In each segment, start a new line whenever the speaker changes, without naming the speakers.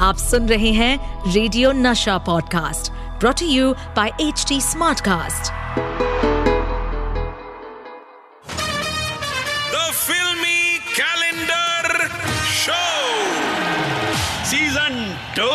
आप सुन रहे हैं radio Nasha podcast brought you by H T Smartcast
the filmy calendar show season two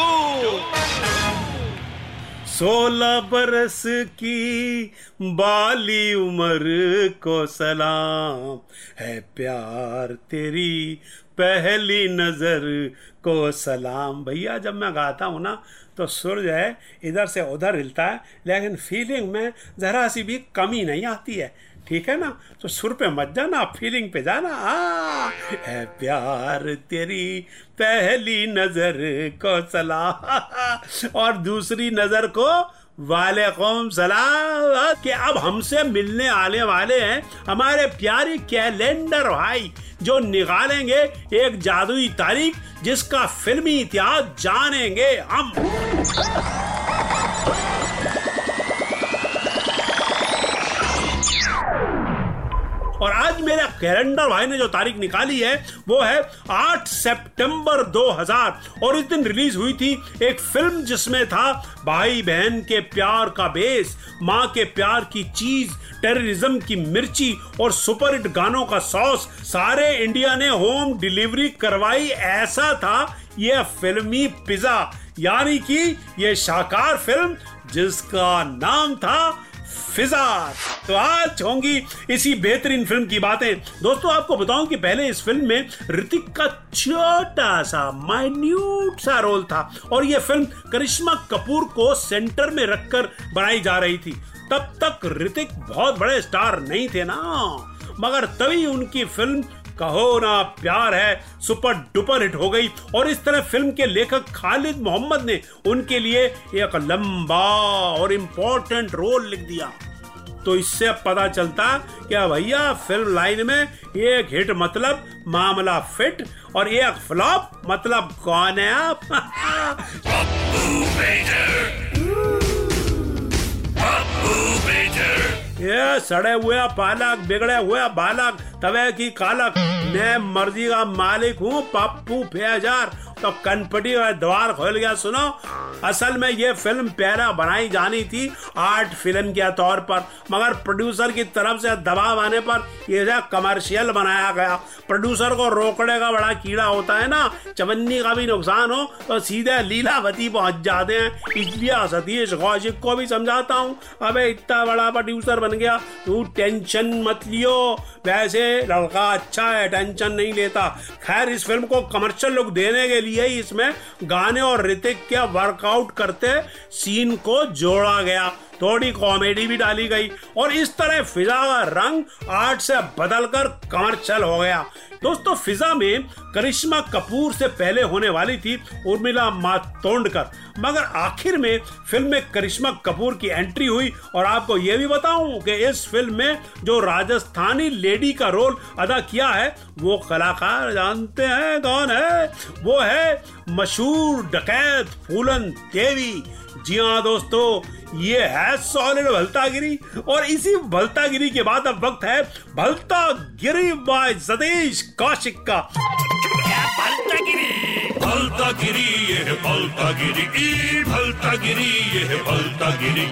सोलह बरस की बाली उम्र को सलाम। है प्यार तेरी पहली नज़र को सलाम। भैया, जब मैं गाता हूँ ना तो सुर जो है, इधर से उधर हिलता है, लेकिन फीलिंग में ज़रा सी भी कमी नहीं आती है। ठीक है ना? तो सुर पे मत जाना फीलिंग पे जाना। आ है प्यार तेरी पहली नज़र को सलाम। और दूसरी नज़र को वालेकुम सलाम। कि अब हमसे मिलने आने वाले हैं हमारे प्यारे कैलेंडर भाई, जो निकालेंगे एक जादुई तारीख जिसका फिल्मी इतिहास जानेंगे हम। मेरे कैलेंडर भाई ने जो तारीख निकाली है, वो है 8 सितंबर 2000 और इस दिन रिलीज़ हुई थी एक फ़िल्म जिसमें था भाई बहन के प्यार का बेस माँ के प्यार की चीज़ टेररिज्म की मिर्ची और सुपरहिट गानों का सॉस सारे इंडिया ने होम डिलीवरी करवाई, ऐसा था यह फिल्मी पिज्जा यानी कि यह शाकार फ़िल्म जिसका नाम था फिजा तो आज होंगी इसी बेहतरीन फ़िल्म की बातें। दोस्तों, आपको बताऊँ कि पहले इस फ़िल्म में ऋतिक का छोटा सा माइन्यूट सा रोल था और यह फ़िल्म करिश्मा कपूर को सेंटर में रखकर बनाई जा रही थी। तब तक ऋतिक बहुत बड़े स्टार नहीं थे ना। मगर तभी उनकी फ़िल्म कहो ना, प्यार है। सुपर डुपर हिट हो गई। और इस तरह फ़िल्म के लेखक खालिद मोहम्मद ने उनके लिए एक लंबा और इम्पोर्टेंट रोल लिख दिया। तो इससे पता चलता, क्या भैया, फ़िल्म लाइन में एक हिट मतलब मामला फिट और एक फ्लॉप मतलब कौन है आप? ये सड़े हुए पालक, बिगड़े हुए बालक, तवे की कालक। मैं मर्ज़ी का मालिक हूँ, पप्पू फेजार। तो कनपटी और द्वार खोल गया, सुनो। असल में ये फ़िल्म पहला बनाई जानी थी आर्ट फ़िल्म के तौर पर। मगर प्रोड्यूसर की तरफ़ से दबाव आने पर ये कमर्शियल बनाया गया। प्रोड्यूसर को रोकने का बड़ा कीड़ा होता है ना, चवन्नी का भी नुकसान हो तो सीधे लीलावती पहुँच जाते हैं। इसलिए सतीश कौशिक को भी समझाता हूँ, अबे इतना बड़ा प्रोड्यूसर बन गया, तू टेंशन मत लियो। वैसे लड़का अच्छा है, टेंशन नहीं लेता। खैर, इस फ़िल्म को कमर्शियल लुक देने के लिए ही इसमें गाने और ऋतिक के वर्कआउट करते सीन को जोड़ा गया। थोड़ी कॉमेडी भी डाली गई। और इस तरह फिजा का रंग आर्ट से बदलकर कमर्शियल हो गया। दोस्तों, फिजा में करिश्मा कपूर से पहले होने वाली थी उर्मिला मातोंडकर। मगर आखिर में फ़िल्म में करिश्मा कपूर की एंट्री हुई और आपको यह भी बताऊँ कि इस फ़िल्म में जो राजस्थानी लेडी का रोल अदा किया है, वो कलाकार जानते हैं कौन है? वो है मशहूर डकैत फूलन देवी। जी हाँ दोस्तों, ये है सॉलिड भलतागिरी। और इसी भलतागिरी के बाद अब वक्त है भलतागिरी बाय सतीश कौशिक का
भलतागिरी ये है भलतागिरी ई भलतागिरी ये है भलतागिरी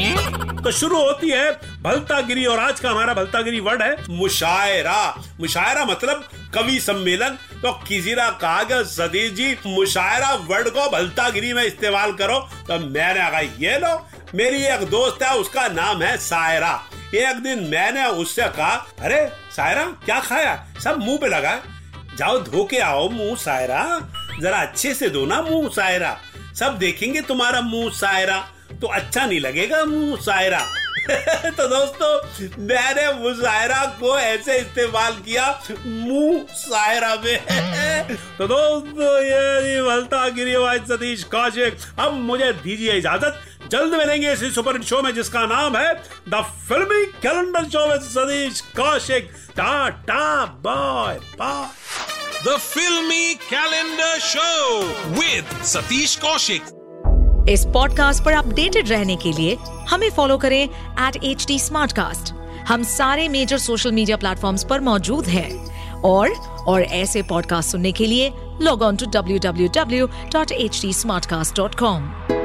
ई
तो शुरू होती है भलतागिरी और आज का हमारा भलतागिरी वर्ड है मुशायरा मुशायरा मतलब कवि सम्मेलन तो किसी ने कहा कि सतीश जी मुशायरा वर्ड को भलतागिरी में इस्तेमाल करो तो मैंने कहा ये लो मेरी एक दोस्त है उसका नाम है सायरा एक दिन मैंने उससे कहा, अरे, सायरा, क्या खाया? सब मुँह पे लगा जाओ धो के आओ मुँह, सायरा। जरा अच्छे से धो ना मुँह, सायरा। सब देखेंगे तुम्हारा मुँह, सायरा। तो अच्छा नहीं लगेगा मुँह, सायरा। तो दोस्तों, मैंने मुशायरा को ऐसे इस्तेमाल किया मुँह, सायरा में। तो दोस्तों, ये भलता गिरीवाज सतीश कौशिक। अब मुझे दीजिए इजाज़त। जल्द मिलेंगे इसी सुपर हिट शो में जिसका नाम है द फिल्मी कैलेंडर शो में Satish Kaushik. Tata bye bye.
The Filmy Calendar Show with Satish Kaushik.
इस पॉडकास्ट पर अपडेटेड रहने के लिए हमें फॉलो करें एट एच डी हम सारे मेजर सोशल मीडिया प्लेटफॉर्म्स पर मौजूद हैं। और और ऐसे पॉडकास्ट सुनने के लिए log on to W W W dot H D smart cast dot com